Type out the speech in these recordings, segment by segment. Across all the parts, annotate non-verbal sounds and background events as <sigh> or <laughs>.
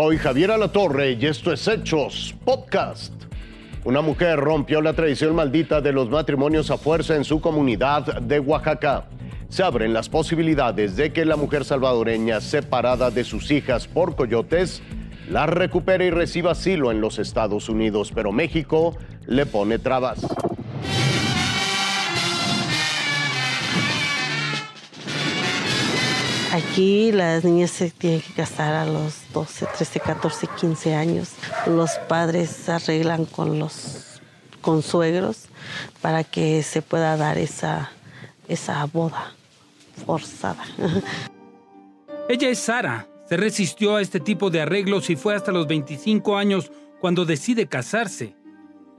Soy Javier Alatorre y esto es Hechos Podcast. Una mujer rompió la tradición maldita de los matrimonios a fuerza en su comunidad de Oaxaca. Se abren las posibilidades de que la mujer salvadoreña separada de sus hijas por coyotes la recupere y reciba asilo en los Estados Unidos, pero México le pone trabas. Aquí las niñas se tienen que casar a los 12, 13, 14, 15 años. Los padres arreglan con los consuegros para que se pueda dar esa, esa boda forzada. <laughs> Ella es Sara. Se resistió a este tipo de arreglos y fue hasta los 25 años cuando decide casarse.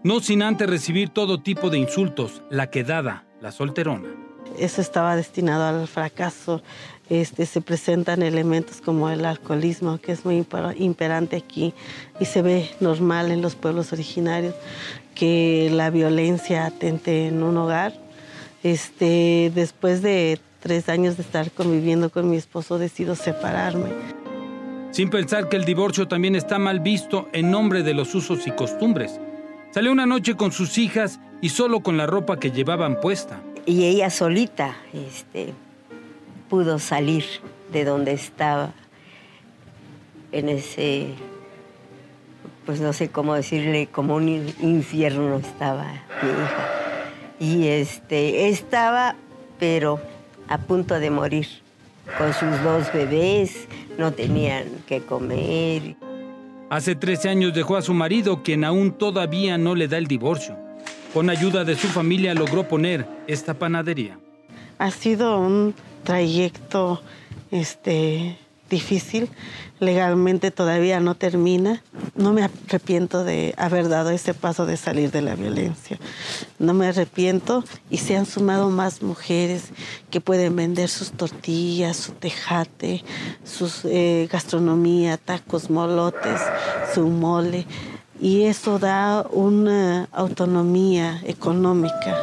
No sin antes recibir todo tipo de insultos, la quedada, la solterona. Eso estaba destinado al fracaso. Este, se presentan elementos como el alcoholismo, que es muy imperante aquí y se ve normal en los pueblos originarios, que la violencia atente en un hogar. Este, después de tres años de estar conviviendo con mi esposo, decido separarme. Sin pensar que el divorcio también está mal visto en nombre de los usos y costumbres. Salió una noche con sus hijas y solo con la ropa que llevaban puesta. Y ella solita, este, pudo salir de donde estaba en ese, pues no sé cómo decirle, como un infierno estaba mi hija. Y este, estaba, pero a punto de morir, con sus dos bebés, no tenían que comer. Hace 13 años dejó a su marido, quien aún todavía no le da el divorcio. Con ayuda de su familia logró poner esta panadería. Ha sido un trayecto este, difícil. Legalmente todavía no termina. No me arrepiento de haber dado ese paso de salir de la violencia. No me arrepiento y se han sumado más mujeres que pueden vender sus tortillas, su tejate, su eh, gastronomía, tacos, molotes, su mole. Y eso da una autonomía económica.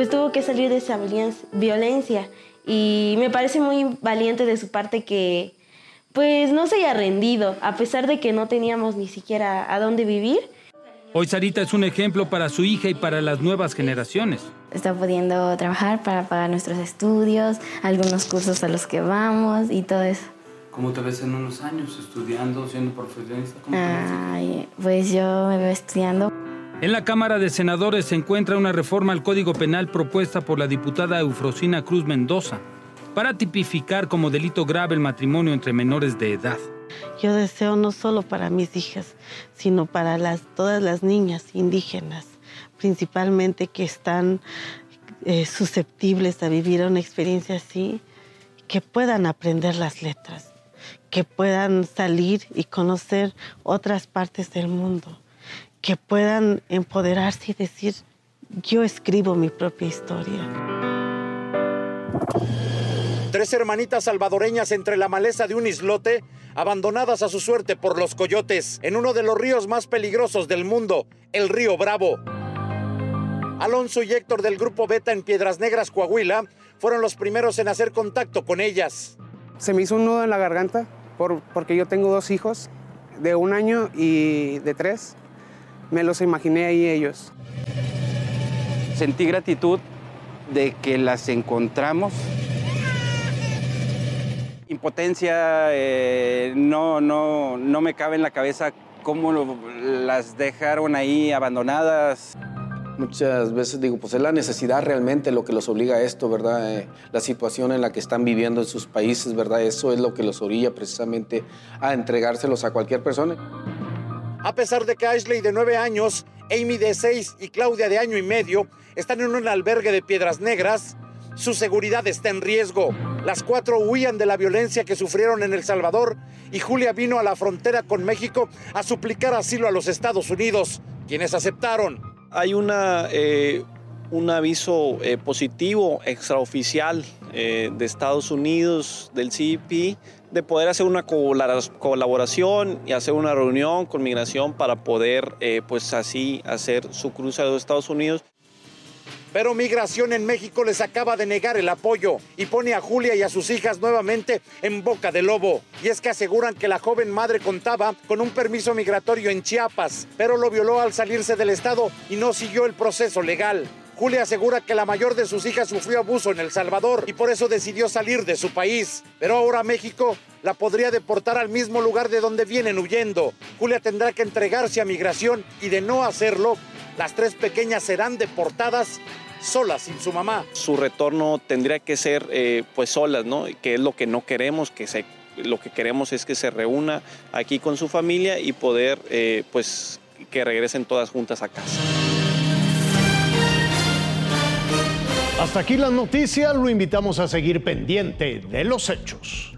Pues tuvo que salir de esa violencia y me parece muy valiente de su parte que pues no se haya rendido a pesar de que no teníamos ni siquiera a dónde vivir. Hoy Sarita es un ejemplo para su hija y para las nuevas generaciones. Está pudiendo trabajar para pagar nuestros estudios, algunos cursos a los que vamos y todo eso. ¿Cómo te ves en unos años estudiando, siendo profesionista? pues yo me veo estudiando. En la Cámara de Senadores se encuentra una reforma al Código Penal propuesta por la diputada Eufrosina Cruz Mendoza para tipificar como delito grave el matrimonio entre menores de edad. Yo deseo no solo para mis hijas, sino para las, todas las niñas indígenas, principalmente que están eh, susceptibles a vivir una experiencia así, que puedan aprender las letras, que puedan salir y conocer otras partes del mundo que puedan empoderarse y decir, yo escribo mi propia historia. Tres hermanitas salvadoreñas entre la maleza de un islote, abandonadas a su suerte por los coyotes en uno de los ríos más peligrosos del mundo, el río Bravo. Alonso y Héctor del grupo Beta en Piedras Negras, Coahuila, fueron los primeros en hacer contacto con ellas. Se me hizo un nudo en la garganta por, porque yo tengo dos hijos de un año y de tres me los imaginé ahí ellos. Sentí gratitud de que las encontramos. Impotencia, eh, no, no, no me cabe en la cabeza cómo las dejaron ahí abandonadas. Muchas veces digo, pues es la necesidad realmente lo que los obliga a esto, ¿verdad? Eh, la situación en la que están viviendo en sus países, ¿verdad? Eso es lo que los orilla precisamente a entregárselos a cualquier persona. A pesar de que Ashley de nueve años, Amy de seis y Claudia de año y medio están en un albergue de piedras negras, su seguridad está en riesgo. Las cuatro huían de la violencia que sufrieron en El Salvador y Julia vino a la frontera con México a suplicar asilo a los Estados Unidos, quienes aceptaron. Hay una, eh, un aviso eh, positivo extraoficial eh, de Estados Unidos, del CIP, de poder hacer una colaboración y hacer una reunión con migración para poder, eh, pues así, hacer su cruce a los Estados Unidos. Pero Migración en México les acaba de negar el apoyo y pone a Julia y a sus hijas nuevamente en boca de lobo. Y es que aseguran que la joven madre contaba con un permiso migratorio en Chiapas, pero lo violó al salirse del estado y no siguió el proceso legal. Julia asegura que la mayor de sus hijas sufrió abuso en El Salvador y por eso decidió salir de su país. Pero ahora México la podría deportar al mismo lugar de donde vienen huyendo. Julia tendrá que entregarse a migración y de no hacerlo, las tres pequeñas serán deportadas solas sin su mamá. Su retorno tendría que ser eh, pues solas, ¿no? Que es lo que no queremos, que se, lo que queremos es que se reúna aquí con su familia y poder eh, pues que regresen todas juntas a casa. Hasta aquí las noticias, lo invitamos a seguir pendiente de los hechos.